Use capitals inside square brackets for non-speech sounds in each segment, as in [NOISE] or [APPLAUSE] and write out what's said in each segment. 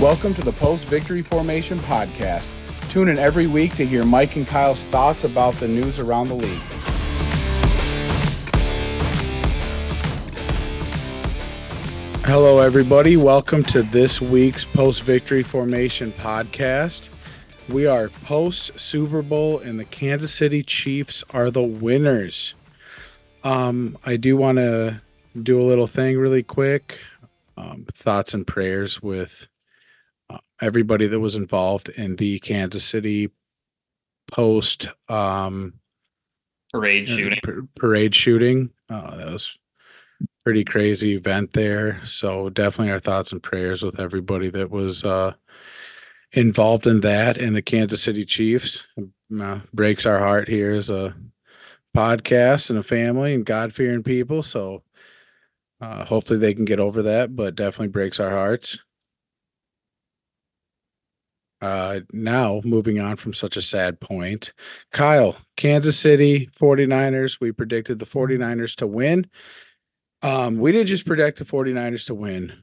Welcome to the Post Victory Formation Podcast. Tune in every week to hear Mike and Kyle's thoughts about the news around the league. Hello, everybody. Welcome to this week's Post Victory Formation Podcast. We are post Super Bowl, and the Kansas City Chiefs are the winners. Um, I do want to do a little thing really quick. Um, thoughts and prayers with everybody that was involved in the Kansas City post um, parade shooting. parade shooting. Uh, that was pretty crazy event there. So definitely our thoughts and prayers with everybody that was uh, involved in that and the Kansas City Chiefs. Uh, breaks our heart here as a podcast and a family and God fearing people. So uh, hopefully they can get over that, but definitely breaks our hearts. Uh, now moving on from such a sad point, Kyle, Kansas City 49ers. We predicted the 49ers to win. Um, we didn't just predict the 49ers to win.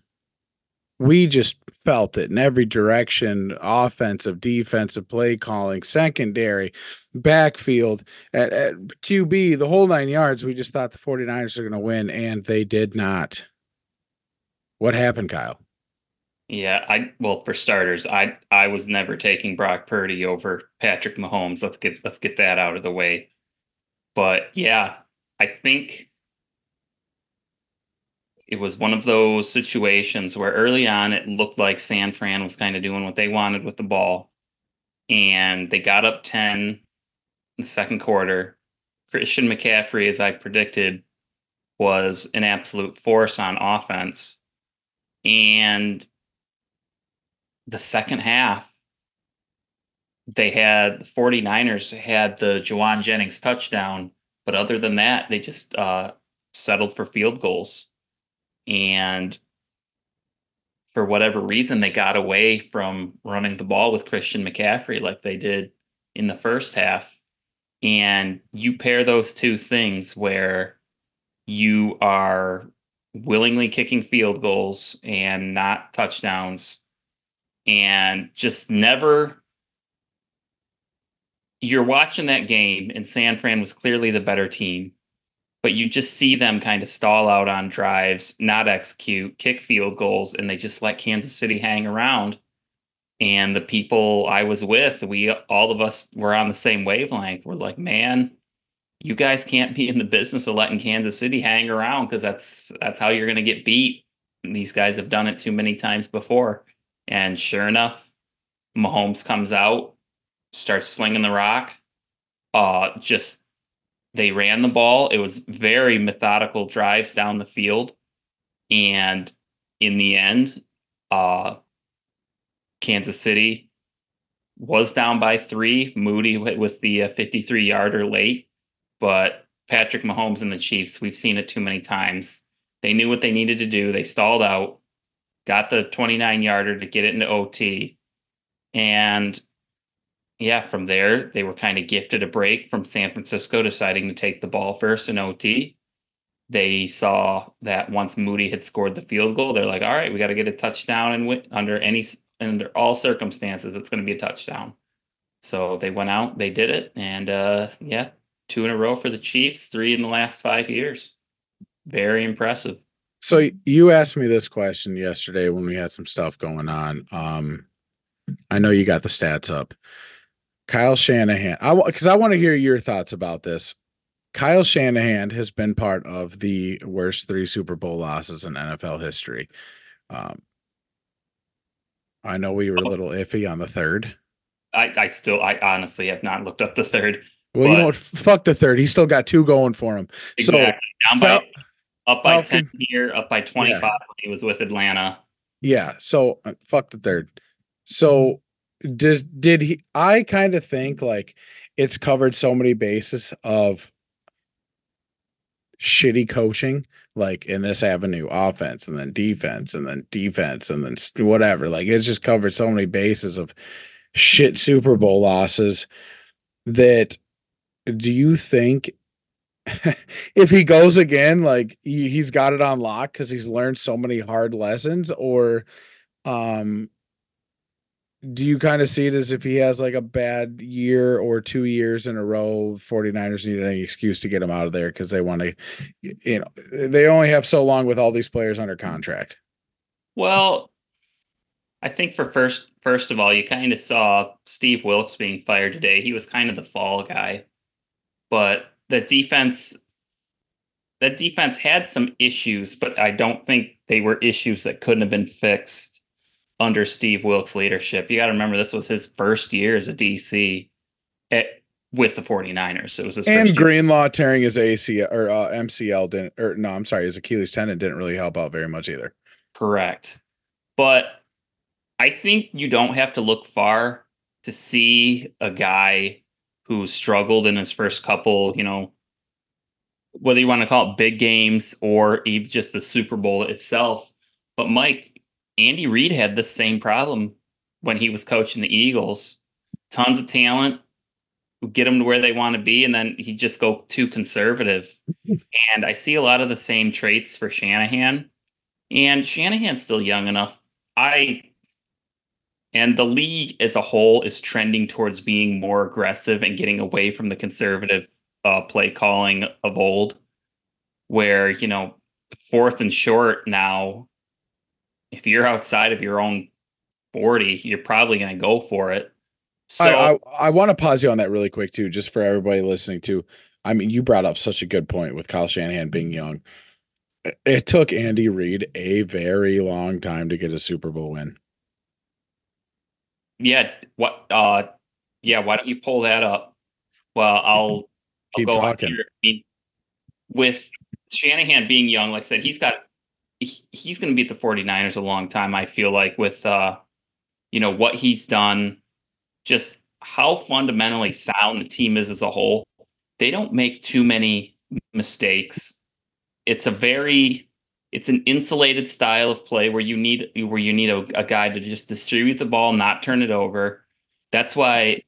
We just felt it in every direction offensive, defensive, play calling, secondary, backfield, at, at QB, the whole nine yards. We just thought the 49ers are going to win, and they did not. What happened, Kyle? Yeah, I well for starters, I I was never taking Brock Purdy over Patrick Mahomes. Let's get let's get that out of the way. But yeah, I think it was one of those situations where early on it looked like San Fran was kind of doing what they wanted with the ball. And they got up 10 in the second quarter. Christian McCaffrey, as I predicted, was an absolute force on offense. And the second half, they had the 49ers had the Jauan Jennings touchdown. But other than that, they just uh, settled for field goals. And for whatever reason, they got away from running the ball with Christian McCaffrey like they did in the first half. And you pair those two things where you are willingly kicking field goals and not touchdowns and just never you're watching that game and San Fran was clearly the better team but you just see them kind of stall out on drives, not execute, kick field goals, and they just let Kansas City hang around. And the people I was with, we all of us were on the same wavelength. We're like, man, you guys can't be in the business of letting Kansas City hang around because that's that's how you're going to get beat. These guys have done it too many times before. And sure enough, Mahomes comes out, starts slinging the rock, uh, just they ran the ball. It was very methodical drives down the field. And in the end, uh, Kansas City was down by three. Moody with the 53 yarder late. But Patrick Mahomes and the Chiefs, we've seen it too many times. They knew what they needed to do. They stalled out, got the 29 yarder to get it into OT. And yeah, from there, they were kind of gifted a break from San Francisco deciding to take the ball first in OT. They saw that once Moody had scored the field goal, they're like, all right, we got to get a touchdown and win- under any under all circumstances, it's going to be a touchdown. So they went out, they did it, and uh, yeah, two in a row for the Chiefs, three in the last five years. Very impressive. So you asked me this question yesterday when we had some stuff going on. Um, I know you got the stats up. Kyle Shanahan. I because I want to hear your thoughts about this. Kyle Shanahan has been part of the worst three Super Bowl losses in NFL history. Um, I know we were a little iffy on the third. I, I still, I honestly have not looked up the third. Well, you know what? Fuck the third. He's still got two going for him. Exactly. So up by Falcon- 10 here, up by 25 Yeah. when he was with Atlanta. Yeah. So uh, fuck the third. So does did he? I kind of think like it's covered so many bases of shitty coaching, like in this avenue, offense and then defense and then defense and then s- whatever. Like it's just covered so many bases of shit Super Bowl losses that. Do you think [LAUGHS] if he goes again, like he, he's got it on lock because he's learned so many hard lessons, or um do you kind of see it as if he has like a bad year or two years in a row 49ers need any excuse to get him out of there because they want to you know they only have so long with all these players under contract Well, I think for first first of all, you kind of saw Steve Wilks being fired today. He was kind of the fall guy. But the defense that defense had some issues, but I don't think they were issues that couldn't have been fixed under Steve Wilks' leadership. You got to remember this was his first year as a DC at, with the 49ers. It was his and Greenlaw tearing his acl or uh, mcl didn't or no i'm sorry his achilles tendon didn't really help out very much either Correct. But I think you don't have to look far to see a guy who struggled in his first couple, you know, whether you want to call it big games or even just the Super Bowl itself. But Mike, Andy Reid had the same problem when he was coaching the Eagles. Tons of talent, get them to where they want to be, and then he just go too conservative. and I see a lot of the same traits for Shanahan. And Shanahan's still young enough. I and the league as a whole is trending towards being more aggressive and getting away from the conservative uh, play calling of old, where you know fourth and short now. If you're outside of your own forty, you're probably going to go for it. So I, I, I want to pause you on that really quick too, just for everybody listening too. I mean, you brought up such a good point with Kyle Shanahan being young. It took Andy Reid a very long time to get a Super Bowl win. Yeah, what? Uh, yeah, why don't you pull that up? Well, I'll [LAUGHS] I'll Keep go talking. here. I mean, with Shanahan being young, like I said, he's got he, he's going to be at the 49ers a long time. I feel like with uh, you know what he's done, just how fundamentally sound the team is as a whole. They don't make too many mistakes. It's a very it's an insulated style of play where you need where you need a, a guy to just distribute the ball, not turn it over. That's why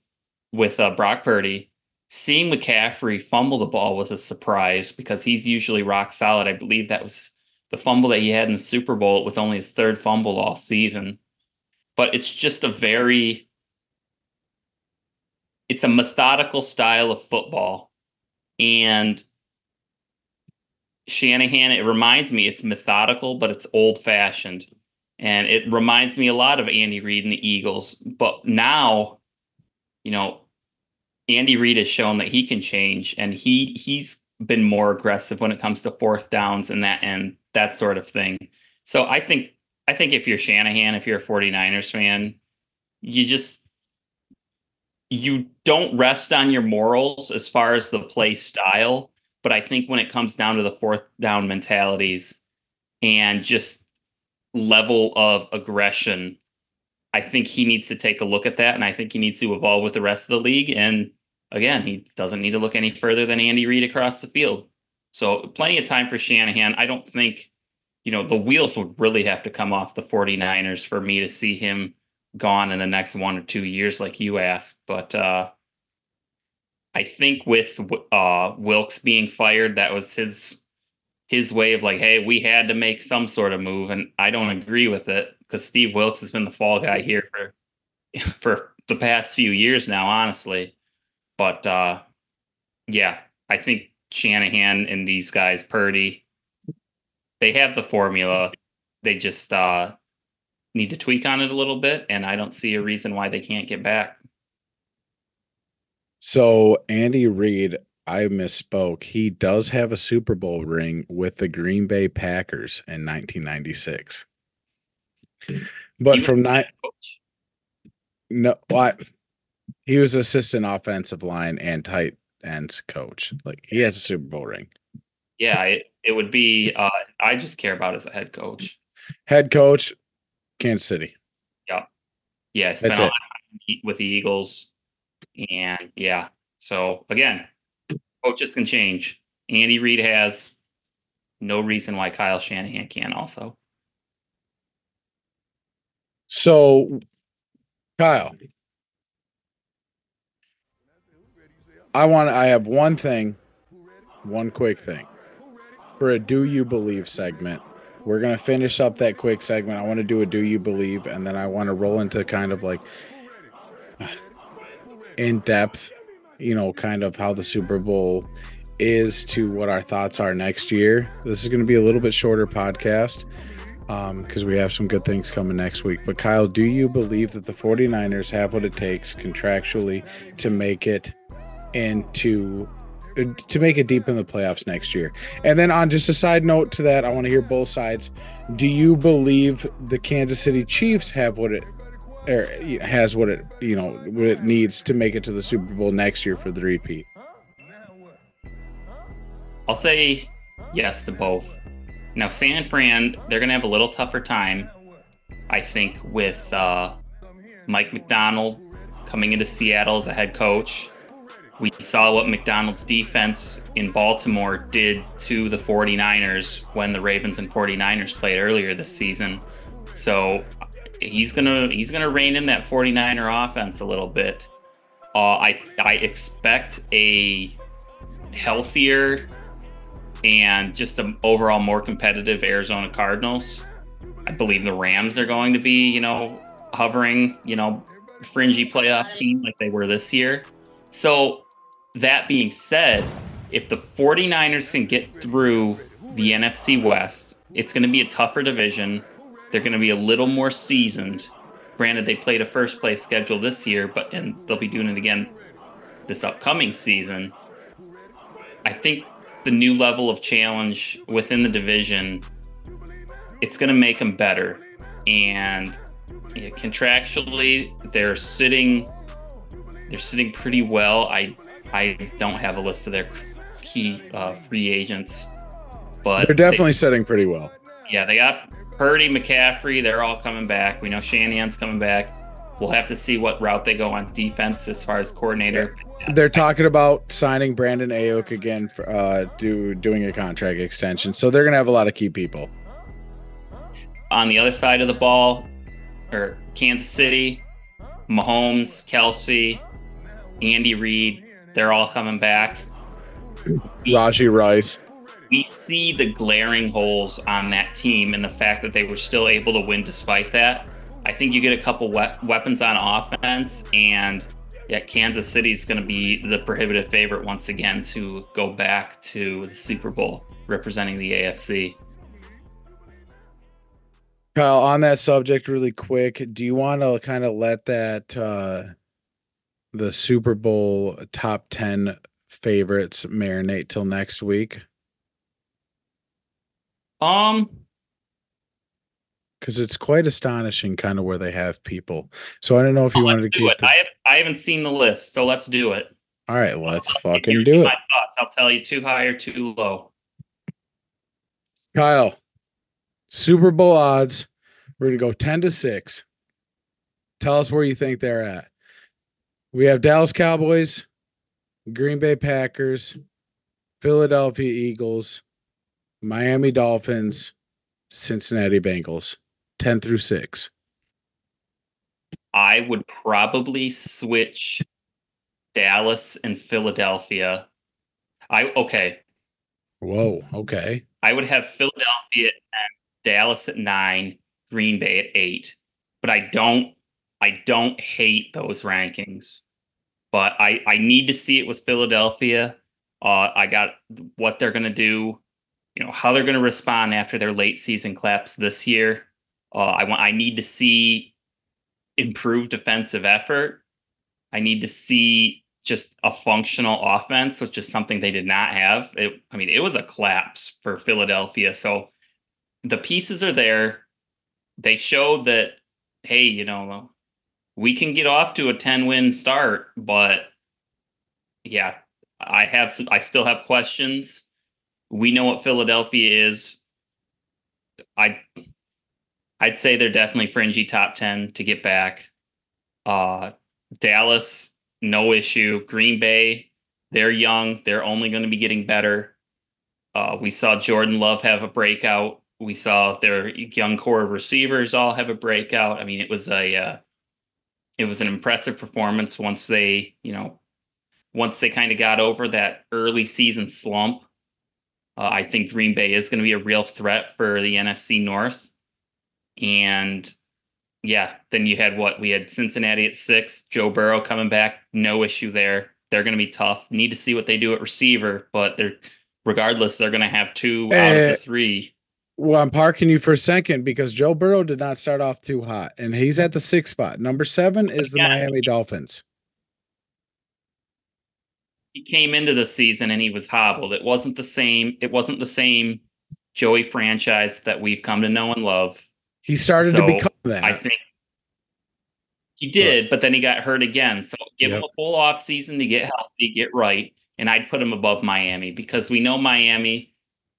with uh, Brock Purdy, seeing McCaffrey fumble the ball was a surprise because he's usually rock solid. I believe that was the fumble that he had in the Super Bowl. It was only his third fumble all season. But it's just a very it's a methodical style of football. And Shanahan, it reminds me it's methodical, but it's old fashioned. And it reminds me a lot of Andy Reid and the Eagles. But now, you know, Andy Reid has shown that he can change and he he's been more aggressive when it comes to fourth downs and that and that sort of thing. So I think I think if you're Shanahan, if you're a 49ers fan, you just you don't rest on your morals as far as the play style, but I think when it comes down to the fourth down mentalities and just level of aggression, I think he needs to take a look at that and I think he needs to evolve with the rest of the league and again, he doesn't need to look any further than Andy Reid across the field. So, plenty of time for Shanahan. I don't think, you know, the wheels would really have to come off the 49ers for me to see him gone in the next one or two years, like you asked. But uh, I think with uh, Wilks being fired, that was his his way of like, hey, we had to make some sort of move, and I don't agree with it because Steve Wilks has been the fall guy here for [LAUGHS] for the past few years now, honestly. But uh, yeah, I think Shanahan and these guys, Purdy, they have the formula. They just uh, need to tweak on it a little bit, and I don't see a reason why they can't get back. So Andy Reid, I misspoke. He does have a Super Bowl ring with the Green Bay Packers in 1996. But from a nine, no, what? He was assistant offensive line and tight ends coach. Like he has a Super Bowl ring. yeah, it, it would be. Uh, I just care about as a head coach. Head coach, Kansas City. Yeah, it's been That's on it. with the Eagles, and yeah. So again, coaches can change. Andy Reid has no reason why Kyle Shanahan can also. So, Kyle, I want. I have one thing, one quick thing for a "Do You Believe" segment. we're gonna finish up that quick segment. I want to do a "Do You Believe," and then I want to roll into kind of like in depth, you know, kind of how the Super Bowl is to what our thoughts are next year. This is going to be a little bit shorter podcast because um, we have some good things coming next week. But Kyle, do you believe that the 49ers have what it takes contractually to make it into to make it deep in the playoffs next year? And then on just a side note to that, I want to hear both sides. Do you believe the Kansas City Chiefs have what it or has what it you know what it needs to make it to the Super Bowl next year for the repeat? I'll say yes to both. Now, San Fran, they're to have a little tougher time, I think, with uh, Mike Macdonald coming into Seattle as a head coach. We saw what Macdonald's defense in Baltimore did to the 49ers when the Ravens and 49ers played earlier this season. So he's gonna he's gonna rein in that 49er offense a little bit. Uh, I I expect a healthier and just an overall more competitive Arizona Cardinals. I believe the Rams are going to be, you know, hovering, you know, fringy playoff team like they were this year. So, that being said, if the 49ers can get through the NFC West, it's going to be a tougher division. They're going to be a little more seasoned. Granted, they played a first place schedule this year, but and they'll be doing it again this upcoming season. I think the new level of challenge within the division, it's going to make them better. And yeah, contractually, they're sitting they're sitting pretty well. I I don't have a list of their key uh, free agents, but they're definitely they, sitting pretty well. Yeah, they got Purdy, McCaffrey. They're all coming back. We know Shanahan's coming back. We'll have to see what route they go on defense as far as coordinator. They're talking about signing Brandon Aiyuk again for uh, do doing a contract extension, so they're gonna have a lot of key people. On the other side of the ball, or Kansas City, Mahomes, Kelce, Andy Reid, they're all coming back. Rashee Rice. We see the glaring holes on that team and the fact that they were still able to win despite that. I think you get a couple we- weapons on offense, and yeah, Kansas City is going to be the prohibitive favorite once again to go back to the Super Bowl representing the AFC. Kyle, on that subject, really quick, do you want to kind of let that uh, the Super Bowl top ten favorites marinate till next week? Um, because it's quite astonishing kind of where they have people. So I don't know if you oh, wanted to keep it. The... I have, I haven't seen the list, so let's do it. All right, let's I'll fucking do it. My thoughts. I'll tell you too high or too low. Kyle, Super Bowl odds. We're gonna go ten to six. Tell us where you think they're at. We have Dallas Cowboys, Green Bay Packers, Philadelphia Eagles, Miami Dolphins, Cincinnati Bengals. 10 through 6? I would probably switch Dallas and Philadelphia. I okay. Whoa, okay. I would have Philadelphia at Dallas at 9, Green Bay at 8. But I don't I don't hate those rankings. But I I need to see it with Philadelphia. Uh I got what they're going to do you know how they're going to respond after their late season collapse this year. Uh, I want I need to see improved defensive effort. I need to see just a functional offense, which is something they did not have. It, I mean, it was a collapse for Philadelphia. So the pieces are there. They showed that, hey, you know, we can get off to a 10 win start, but yeah, I have some, I still have questions. We know what Philadelphia is. I I'd say they're definitely fringy top 10 to get back. Uh, Dallas, no issue. Green Bay, they're young. They're only going to be getting better. Uh, we saw Jordan Love have a breakout. We saw their young core receivers all have a breakout. I mean, it was a uh, it was an impressive performance once they, you know, once they kind of got over that early season slump. Uh, I think Green Bay is going to be a real threat for the NFC North. And yeah, then you had what? We had Cincinnati at six, Joe Burrow coming back, no issue there. They're going to be tough. Need to see what they do at receiver, but they're regardless, they're going to have two out of the Eh, three. Well, I'm parking you for a second because Joe Burrow did not start off too hot, and he's at the sixth spot. Number seven is the again, Miami Dolphins. He came into the season and he was hobbled. It wasn't the same. It wasn't the same Joey franchise that we've come to know and love. He started to become that. I think he did, but then he got hurt again. So give him a full off season to get healthy, get right, and I'd put him above Miami because we know Miami,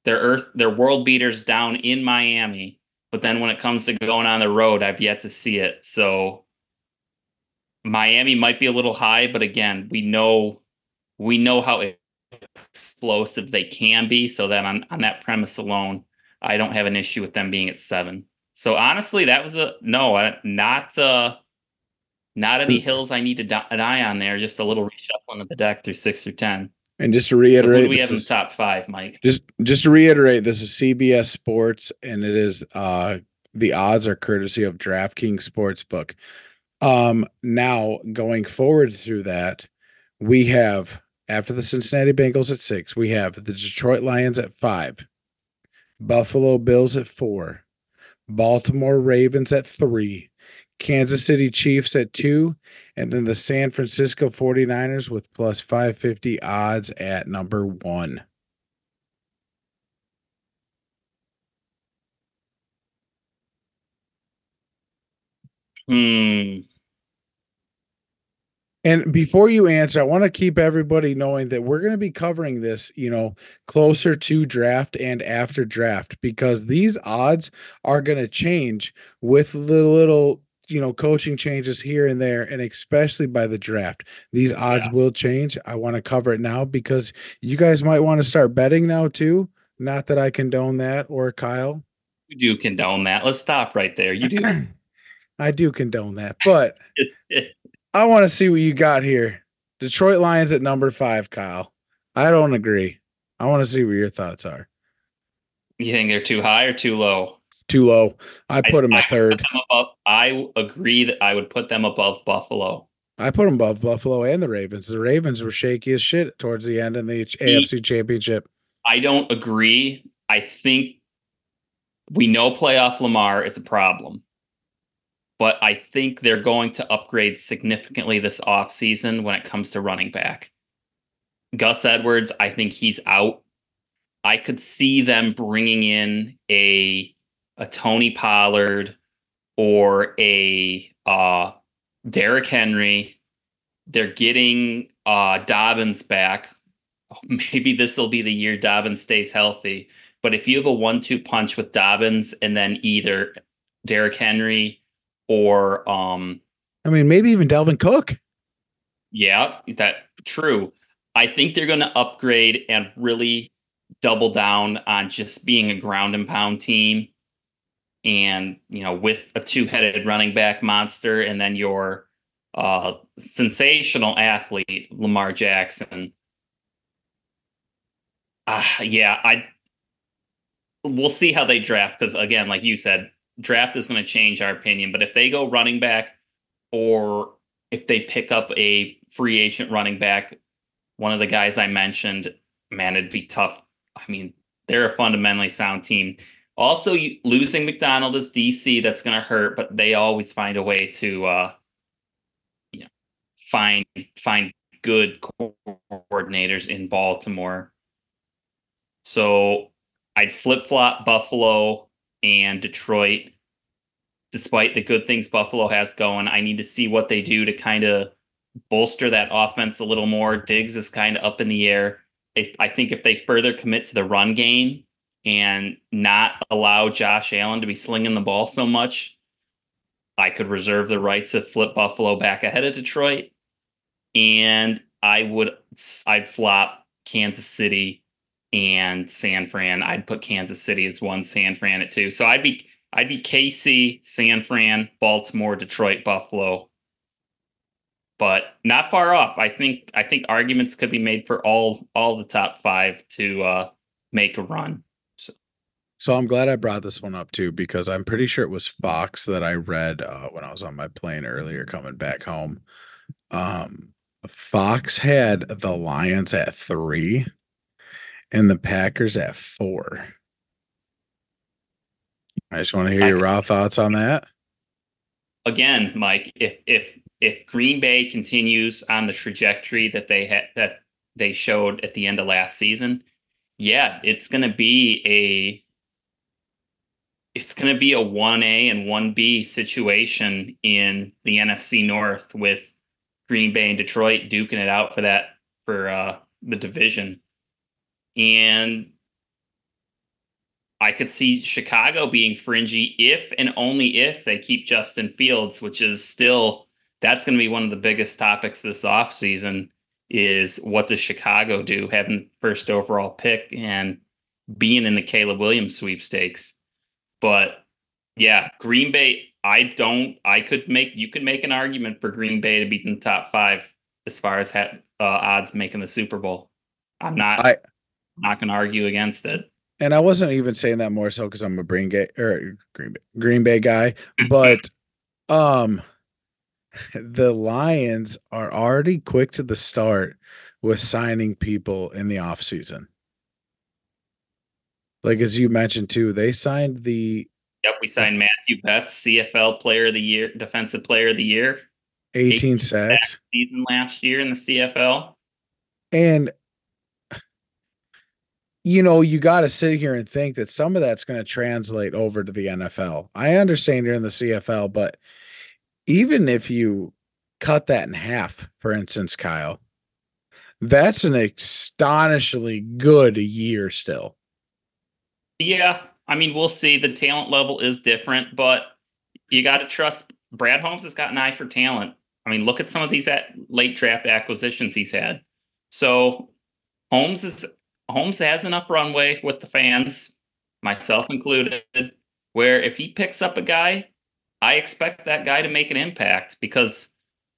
their earth, their world beaters down in Miami. But then when it comes to going on the road, I've yet to see it. So Miami might be a little high, but again, we know we know how explosive they can be. So that on, on that premise alone, I don't have an issue with them being at seven. So honestly, that was a no, not uh not any hills I need to die on there. Just a little reshuffling of the deck through six through ten. and just to reiterate, do we have in is- top five, Mike? just just to reiterate, this is CBS Sports, and it is uh the odds are courtesy of DraftKings Sportsbook. Um, now going forward through that, we have after the Cincinnati Bengals at six, we have the Detroit Lions at five, Buffalo Bills at four, Baltimore Ravens at three, Kansas City Chiefs at two, and then the San Francisco 49ers with plus 550 odds at number one. Hmm. And before you answer, I want to keep everybody knowing that we're going to be covering this, you know, closer to draft and after draft because these odds are going to change with the little, you know, coaching changes here and there, and especially by the draft. These odds will change. I want to cover it now because you guys might want to start betting now too. Not that I condone that or Kyle. You do condone that. Let's stop right there. You do. [CLEARS THROAT] I do condone that, but [LAUGHS] I want to see what you got here. Detroit Lions at number five, Kyle. I don't agree. I want to see what your thoughts are. you think they're too high or too low? Too low. I put them I at third. them above, I agree that I would put them above Buffalo. I put them above Buffalo and the Ravens. The Ravens were shaky as shit towards the end in the AFC Championship. I don't agree. I think we know playoff Lamar is a problem. But I think they're going to upgrade significantly this offseason when it comes to running back. Gus Edwards, I think he's out. I could see them bringing in a a Tony Pollard or a uh Derrick Henry. They're getting uh Dobbins back. [LAUGHS] Maybe this will be the year Dobbins stays healthy. But if you have a one-two punch with Dobbins and then either Derrick Henry or um I mean, maybe even Dalvin Cook. yeah, that true. I think they're going to upgrade and really double down on just being a ground and pound team. And, you know, with a two headed running back monster and then your uh, sensational athlete, Lamar Jackson. Uh, yeah, I. We'll see how they draft because, again, like you said, draft is going to change our opinion. But if they go running back or if they pick up a free agent running back, one of the guys I mentioned, man, it'd be tough. I mean, they're a fundamentally sound team. Also, losing Macdonald as DC, that's going to hurt, but they always find a way to, uh, you know, find find good coordinators in Baltimore. So I'd flip flop Buffalo and Detroit. Despite the good things Buffalo has going, I need to see what they do to kind of bolster that offense a little more. Diggs is kind of up in the air. If, I think if they further commit to the run game and not allow Josh Allen to be slinging the ball so much, I could reserve the right to flip Buffalo back ahead of Detroit. And I would I'd flop Kansas City and San Fran. I'd put Kansas City as one, San Fran at two. So I'd be I'd be KC, San Fran, Baltimore, Detroit, Buffalo. But not far off. I think I think arguments could be made for all all the top five to uh make a run. So I'm glad I brought this one up too because I'm pretty sure it was Fox that I read uh, when I was on my plane earlier coming back home. Um, Fox had the Lions at three and the Packers at four. I just want to hear your raw thoughts on that. Again, Mike, if if if Green Bay continues on the trajectory that they had that they showed at the end of last season, yeah, it's going to be a it's going to be a 1A and 1B situation in the NFC North with Green Bay and Detroit duking it out for that for uh the division. And I could see Chicago being fringy if and only if they keep Justin Fields, which is still that's going to be one of the biggest topics this offseason is what does Chicago do having the first overall pick and being in the Caleb Williams sweepstakes. But yeah, Green Bay, I don't I could make you could make an argument for Green Bay to be in the top 5 as far as ha- uh, odds making the Super Bowl. I'm not I- not going to argue against it. And I wasn't even saying that more so because I'm a Green Bay or Green Bay, Green Bay guy, [LAUGHS] but um the Lions are already quick to the start with signing people in the offseason. Like as you mentioned too, they signed the Yep, we signed Matthew Betts, CFL Player of the Year, Defensive Player of the Year, 18 18 sacks season last year in the CFL. and you know, you got to sit here and think that some of that's going to translate over to the NFL. I understand you're in the CFL, but even if you cut that in half, for instance, Kyle, that's an astonishingly good year still. Yeah, I mean, we'll see. The talent level is different, but you got to trust Brad Holmes has got an eye for talent. I mean, look at some of these at late draft acquisitions he's had. So Holmes is Holmes has enough runway with the fans, myself included, where if he picks up a guy, I expect that guy to make an impact because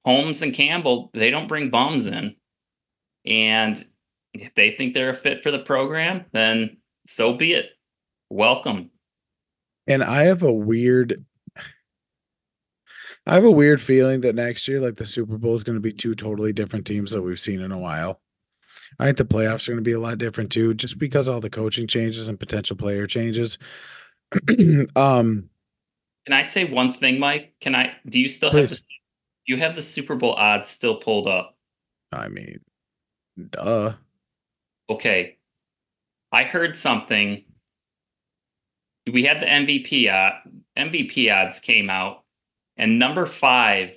Holmes and Campbell, they don't bring bums in. And if they think they're a fit for the program, then so be it. Welcome. And I have a weird I have a weird feeling that next year, like the Super Bowl is going to be two totally different teams that we've seen in a while. I think the playoffs are going to be a lot different too, just because all the coaching changes and potential player changes. [CLEARS THROAT] um, Can I say one thing, Mike? Can I do you still have the you have the Super Bowl odds still pulled up? I mean, duh. Okay. I heard something. We had the MVP uh, MVP odds came out, and number five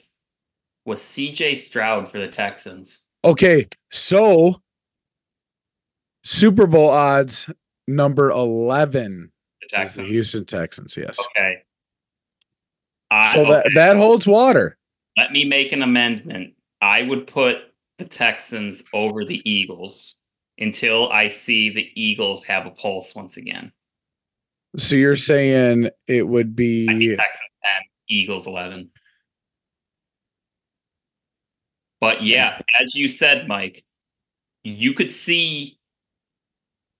was CJ Stroud for the Texans. Okay, so Super Bowl odds number 11 The is the Texans. Houston Texans. Yes. Okay. I, So that, okay. that holds water. Let me make an amendment. I would put the Texans over the Eagles until I see the Eagles have a pulse once again. So you're saying it would be Texans 10, Eagles 11. But yeah, as you said, Mike, you could see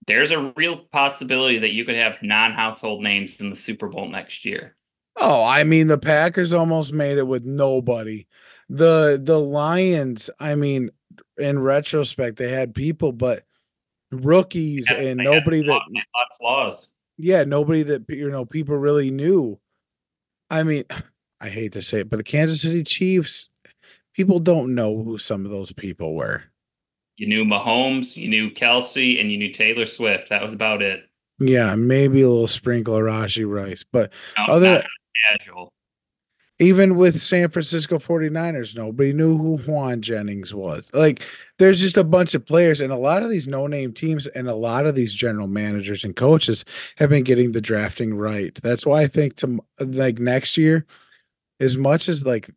there's a real possibility that you could have non household names in the Super Bowl next year. Oh, I mean the Packers almost made it with nobody. The the Lions, I mean, in retrospect, they had people, but rookies Yeah, and nobody that lot- a lot of flaws. yeah, nobody that you know people really knew. I mean, [SIGHS] I hate to say it, but the Kansas City Chiefs, people don't know who some of those people were. You knew Mahomes, you knew Kelce, and you knew Taylor Swift. That was about it. Yeah, maybe a little sprinkle of Rashee Rice, but No, Other- casual. even with San Francisco 49ers, nobody knew who Jauan Jennings was. Like, there's just a bunch of players, and a lot of these no name teams and a lot of these general managers and coaches have been getting the drafting right. That's why I think to like next year, as much as like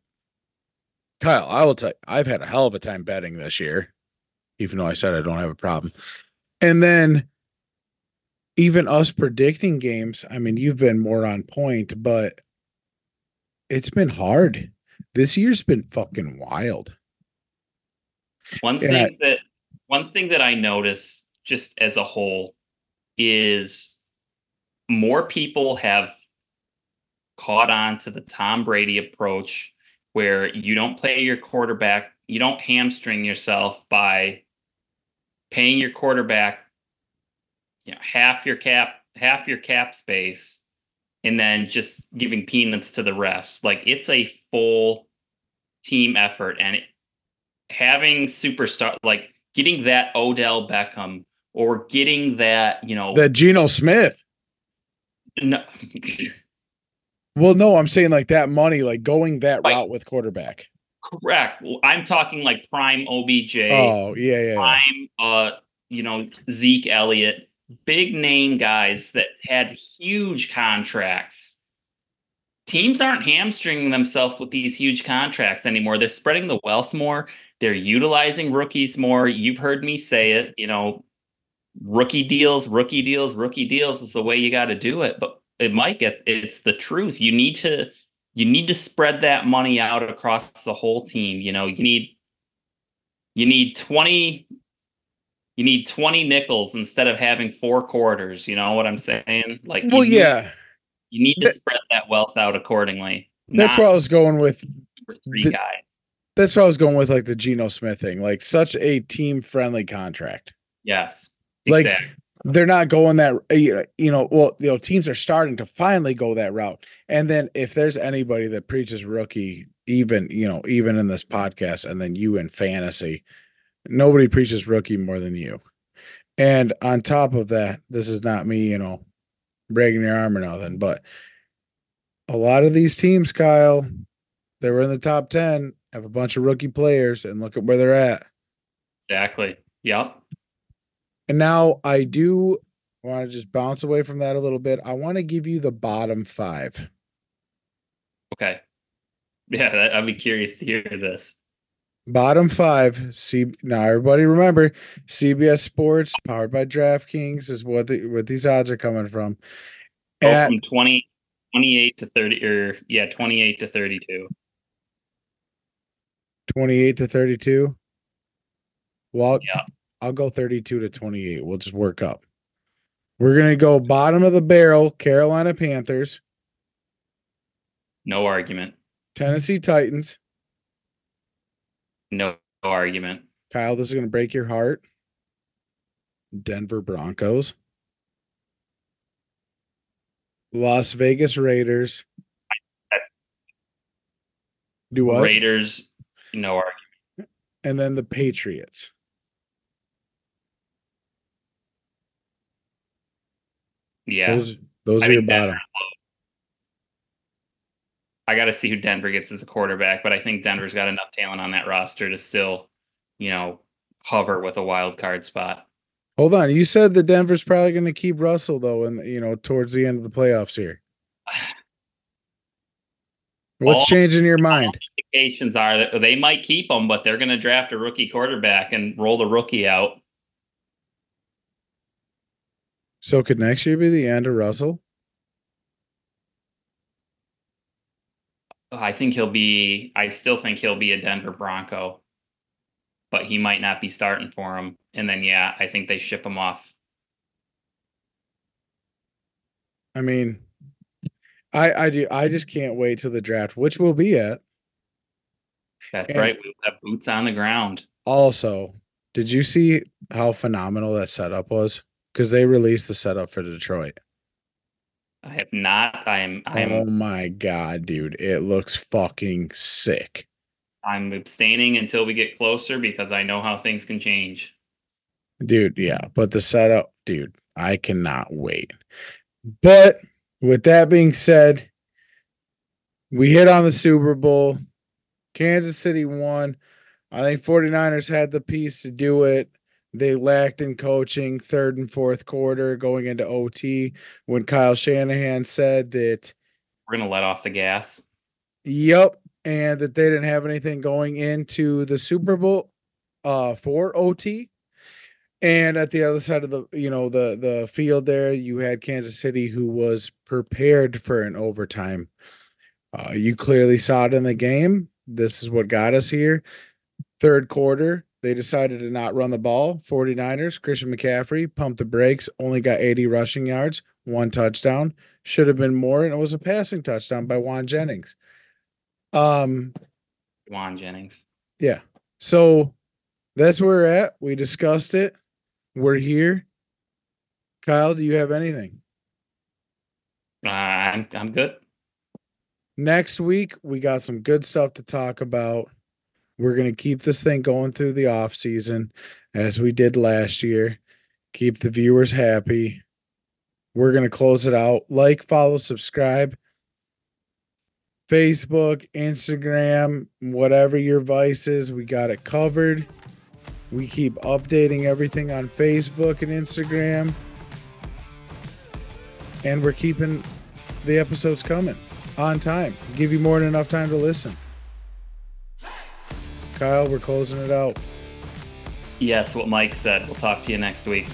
Kyle, I will tell you, I've had a hell of a time betting this year, even though I said I don't have a problem. And then even us predicting games, I mean, you've been more on point, but it's been hard. This year's been fucking wild. One And thing I- that one thing that I notice just as a whole is more people have caught on to the Tom Brady approach where you don't play your quarterback, you don't hamstring yourself by paying your quarterback you know half your cap half your cap space and then just giving peanuts to the rest. Like it's a full team effort and it, having superstar like getting that Odell Beckham or getting that, you know, That Geno Smith. no, Well, no, I'm saying like that money, like going that Right. route with quarterback. Correct. I'm talking like prime OBJ, Oh, yeah, yeah. prime uh, you know, Zeke Elliott, big name guys that had huge contracts. Teams aren't hamstringing themselves with these huge contracts anymore. They're spreading the wealth more. They're utilizing rookies more. You've heard me say it, you know, rookie deals, rookie deals, rookie deals is the way you got to do it. But it might get it's the truth. You need to you need to spread that money out across the whole team. You know, you need you need 20 you need 20 nickels instead of having four quarters. You know what I'm saying? Like you Well, need- yeah. you need to That- spread that wealth out accordingly. That's where I was going with three the- guys. that's where I was going with like the Geno Smith thing. Like such a team friendly contract. Yes. Like, Exactly. They're not going that uh, you you know, well, you know, teams are starting to finally go that route. And then if there's anybody that preaches rookie, even, you know, even in this podcast, and then you in fantasy, nobody preaches rookie more than you. And on top of that, this is not me, you know, breaking your arm or nothing, but a lot of these teams, Kyle, they were in the top 10, have a bunch of rookie players, and look at where they're at. Exactly. Yep. And now I do want to just bounce away from that a little bit. I want to give you the bottom five. Okay. [LAUGHS] Yeah, I'd be curious to hear this. Bottom five. See now, everybody remember CBS Sports, powered by DraftKings, is what the what these odds are coming from. Go At from 20, 28 to 30 or yeah, 28 to 32. 28 to 32. Well, Yeah. I'll go 32 to 28. We'll just work up. We're gonna go bottom of the barrel, Carolina Panthers, No argument. Tennessee Titans. No argument. Kyle, this is gonna break your heart. Denver Broncos. Las Vegas Raiders. Do what? Raiders, no argument. And then the Patriots. Yeah. Those those I are your Denver- bottom. I got to see who Denver gets as a quarterback, but I think Denver's got enough talent on that roster to still, you know, hover with a wild card spot. Hold on. You said that Denver's probably going to keep Russell though, and you know, towards the end of the playoffs here. [SIGHS] What's All- changing your mind? Indications are that they might keep him, but they're going to draft a rookie quarterback and roll the rookie out. So could next year be the end of Russell? I think he'll be. I still think he'll be a Denver Bronco, but he might not be starting for him. And then, yeah, I think they ship him off. I mean, I I do I just can't wait till the draft, which will be at. That's And- right. We will have boots on the ground. Also, did you see how phenomenal that setup was? Because they released the setup for Detroit. I have not. I am. I am. Oh my god, dude. It looks fucking sick. I'm abstaining until we get closer because I know how things can change. Dude, yeah. But the setup, dude, I cannot wait. But with that being said, we hit on the Super Bowl. Kansas City won. I think 49ers had the piece to do it. They lacked in coaching third and fourth quarter going into OT when Kyle Shanahan said that, We're gonna let off the gas. yep, and that they didn't have anything going into the Super Bowl uh for OT. And at the other side of the, you know, the the field there, you had Kansas City who was prepared for an overtime. Uh, you clearly saw it in the game. This is what got us here. Third quarter, They decided to not run the ball. 49ers, Christian McCaffrey pumped the brakes, only got 80 rushing yards, one touchdown. Should have been more, and it was a passing touchdown by Jauan Jennings. Um, Jauan Jennings. yeah. So that's where we're at. We discussed it. We're here. Kyle, do you have anything? Uh, I'm I'm good. Next week, we got some good stuff to talk about. We're going to keep this thing going through the off season as we did last year. Keep the viewers happy. We're going to close it out. Like, follow, subscribe. Facebook, Instagram, whatever your vice is, we got it covered. We keep updating everything on Facebook and Instagram. And we're keeping the episodes coming on time. Give you more than enough time to listen. Kyle, we're closing it out. Yes, what Mike said. We'll talk to you next week.